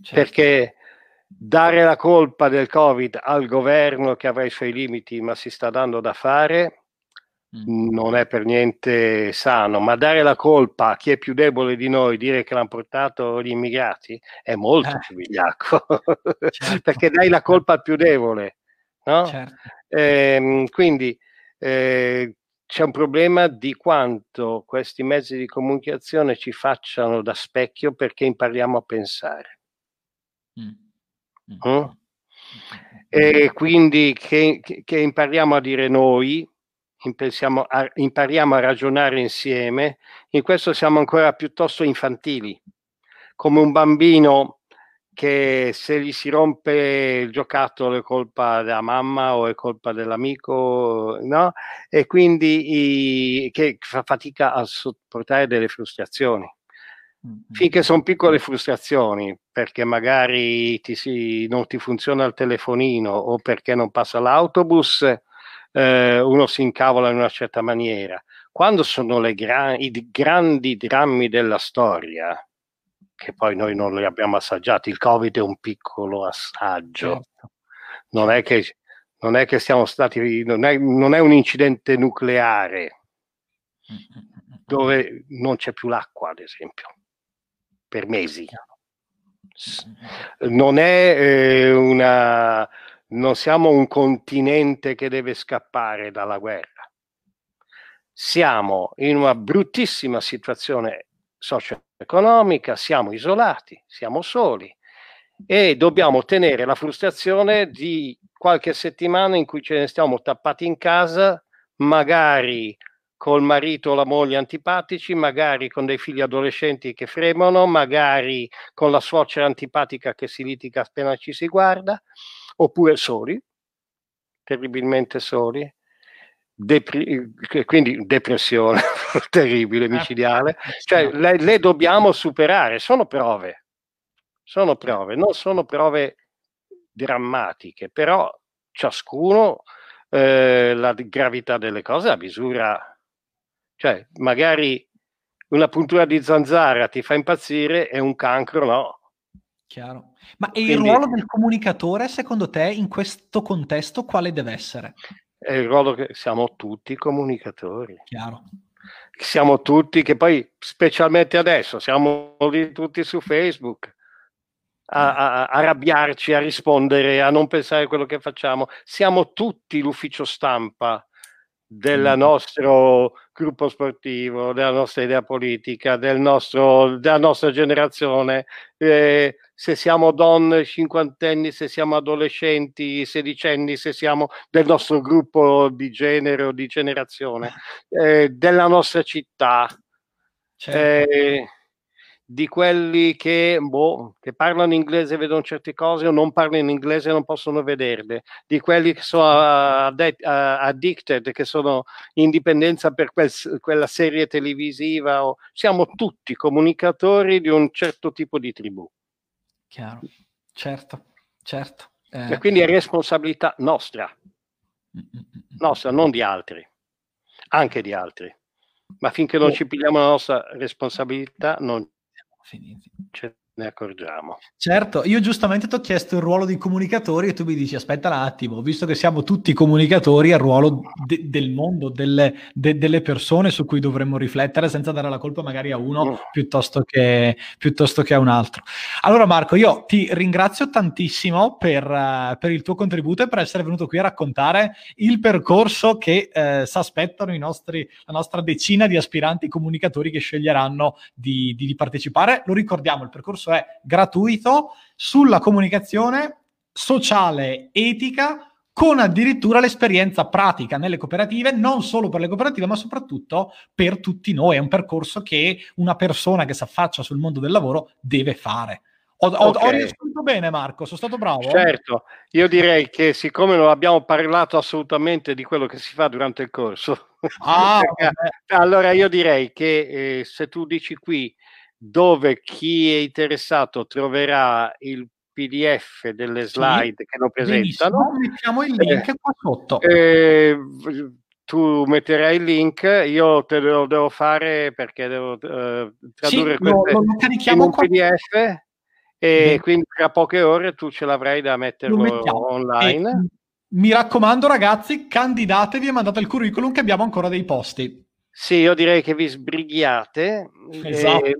certo. Perché dare la colpa del Covid al governo che avrà i suoi limiti, ma si sta dando da fare, mm. non è per niente sano, ma dare la colpa a chi è più debole di noi, dire che l'hanno portato gli immigrati, è molto eh. più vigliacco, [LAUGHS] certo. perché dai la colpa al più debole. No? Certo. Eh, quindi eh, c'è un problema di quanto questi mezzi di comunicazione ci facciano da specchio perché impariamo a pensare. Mm. Mm? mm. E quindi che, che, impariamo a dire noi, a, impariamo a ragionare insieme, in questo siamo ancora piuttosto infantili, come un bambino che se gli si rompe il giocattolo è colpa della mamma o è colpa dell'amico, no? E quindi i, che fa fatica a sopportare delle frustrazioni. Mm-hmm. Finché sono piccole frustrazioni, perché magari ti si, non ti funziona il telefonino o perché non passa l'autobus, eh, uno si incavola in una certa maniera. Quando sono gra- i grandi drammi della storia, che poi noi non li abbiamo assaggiati. Il Covid è un piccolo assaggio. Certo. Non, è che, non è che siamo stati, non è, non è un incidente nucleare dove non c'è più l'acqua, ad esempio, per mesi. Non è eh, una, non siamo un continente che deve scappare dalla guerra. Siamo in una bruttissima situazione socio-economica, siamo isolati, siamo soli e dobbiamo tenere la frustrazione di qualche settimana in cui ce ne stiamo tappati in casa, magari col marito o la moglie antipatici, magari con dei figli adolescenti che fremono, magari con la suocera antipatica che si litiga appena ci si guarda, oppure soli, terribilmente soli, Depri- quindi depressione [LAUGHS] terribile, eh, micidiale, cioè le, le, dobbiamo superare, sono prove, sono prove, non sono prove drammatiche, però ciascuno eh, la gravità delle cose la misura, cioè magari una puntura di zanzara ti fa impazzire e un cancro no. Chiaro. Ma Quindi, il ruolo del comunicatore, secondo te, in questo contesto, quale deve essere? È il ruolo che siamo tutti comunicatori. Chiaro. Siamo tutti, che poi specialmente adesso, siamo tutti su Facebook a, a, a arrabbiarci, a rispondere, a non pensare a quello che facciamo. Siamo tutti l'ufficio stampa del nostro gruppo sportivo, della nostra idea politica, del nostro, della nostra generazione. Eh, se siamo donne cinquantenni, se siamo adolescenti, sedicenni, se siamo del nostro gruppo di genere o di generazione, eh, della nostra città, certo. eh, di quelli che, boh, che, parlano inglese e vedono certe cose o non parlano inglese e non possono vederle, di quelli che sono addicted, che sono in dipendenza per quel, quella serie televisiva. O, siamo tutti comunicatori di un certo tipo di tribù. Chiaro, certo, certo. Eh... E quindi è responsabilità nostra, nostra, non di altri, anche di altri. Ma finché non ci pigliamo la nostra responsabilità, non ce ne accorgiamo. Certo, io giustamente ti ho chiesto il ruolo di comunicatori e tu mi dici aspetta un attimo, visto che siamo tutti comunicatori, il ruolo de- del mondo, delle, de- delle, persone su cui dovremmo riflettere senza dare la colpa magari a uno mm. piuttosto, che, piuttosto, che, a un altro. Allora Marco, io ti ringrazio tantissimo per, uh, per il tuo contributo e per essere venuto qui a raccontare il percorso che uh, si aspettano i nostri, la nostra decina di aspiranti comunicatori che sceglieranno di, di, di partecipare. Lo ricordiamo, il percorso è gratuito sulla comunicazione sociale, etica, con addirittura l'esperienza pratica nelle cooperative, non solo per le cooperative, ma soprattutto per tutti noi. È un percorso che una persona che si affaccia sul mondo del lavoro deve fare. Ho, ho, okay. ho riassunto bene, Marco, sono stato bravo. Certo, io direi che siccome non abbiamo parlato assolutamente di quello che si fa durante il corso, ah, [LAUGHS] allora io direi che eh, se tu dici qui dove chi è interessato troverà il PDF delle slide sì, che lo presentano. Mettiamo il link eh, qua sotto. Eh, tu metterai il link, io te lo devo fare perché devo uh, tradurre sì, queste lo, lo in un PDF e Beh. quindi tra poche ore tu ce l'avrai da metterlo online. E, mi raccomando ragazzi, candidatevi e mandate il curriculum che abbiamo ancora dei posti. Sì, io direi che vi sbrighiate. Esatto. E,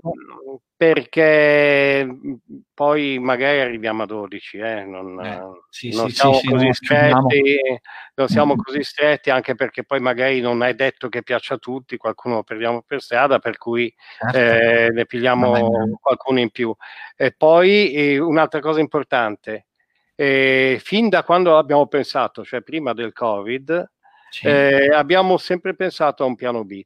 perché mm, poi magari arriviamo a 12, eh? non, eh, sì, non sì, siamo sì, così stretti, non siamo mm. così stretti anche perché poi magari non è detto che piaccia a tutti, qualcuno lo perdiamo per strada, per cui certo. eh, ne pigliamo qualcuno in più. E poi eh, un'altra cosa importante, eh, fin da quando abbiamo pensato, cioè prima del Covid, eh, abbiamo sempre pensato a un piano B.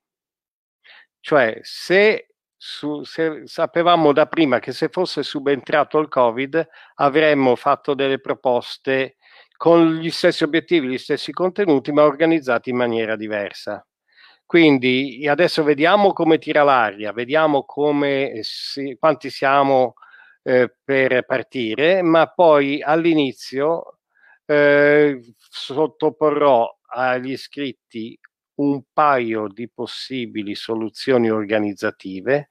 Cioè, se su, se, sapevamo da prima che se fosse subentrato il Covid avremmo fatto delle proposte con gli stessi obiettivi, gli stessi contenuti, ma organizzati in maniera diversa. Quindi adesso vediamo come tira l'aria, vediamo come si, quanti siamo eh, per partire, ma poi all'inizio eh, sottoporrò agli iscritti un paio di possibili soluzioni organizzative,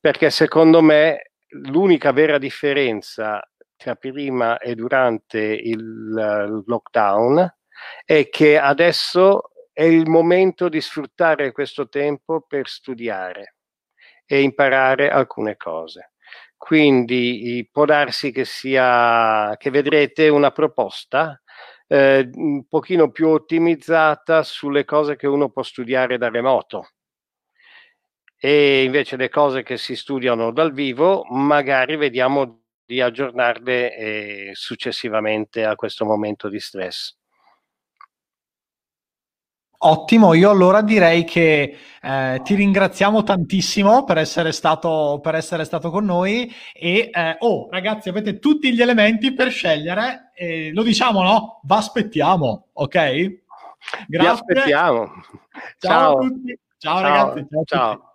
perché secondo me l'unica vera differenza tra prima e durante il lockdown è che adesso è il momento di sfruttare questo tempo per studiare e imparare alcune cose. Quindi può darsi che sia che vedrete una proposta eh, un pochino più ottimizzata sulle cose che uno può studiare da remoto. E invece le cose che si studiano dal vivo, magari vediamo di aggiornarle eh, successivamente a questo momento di stress. Ottimo, io allora direi che eh, ti ringraziamo tantissimo per essere stato, per essere stato con noi e eh, oh ragazzi avete tutti gli elementi per scegliere, eh, lo diciamo no? Vi aspettiamo, ok? Grazie. Vi aspettiamo. Ciao, ciao a tutti. Ciao, ciao ragazzi. Ciao. ciao.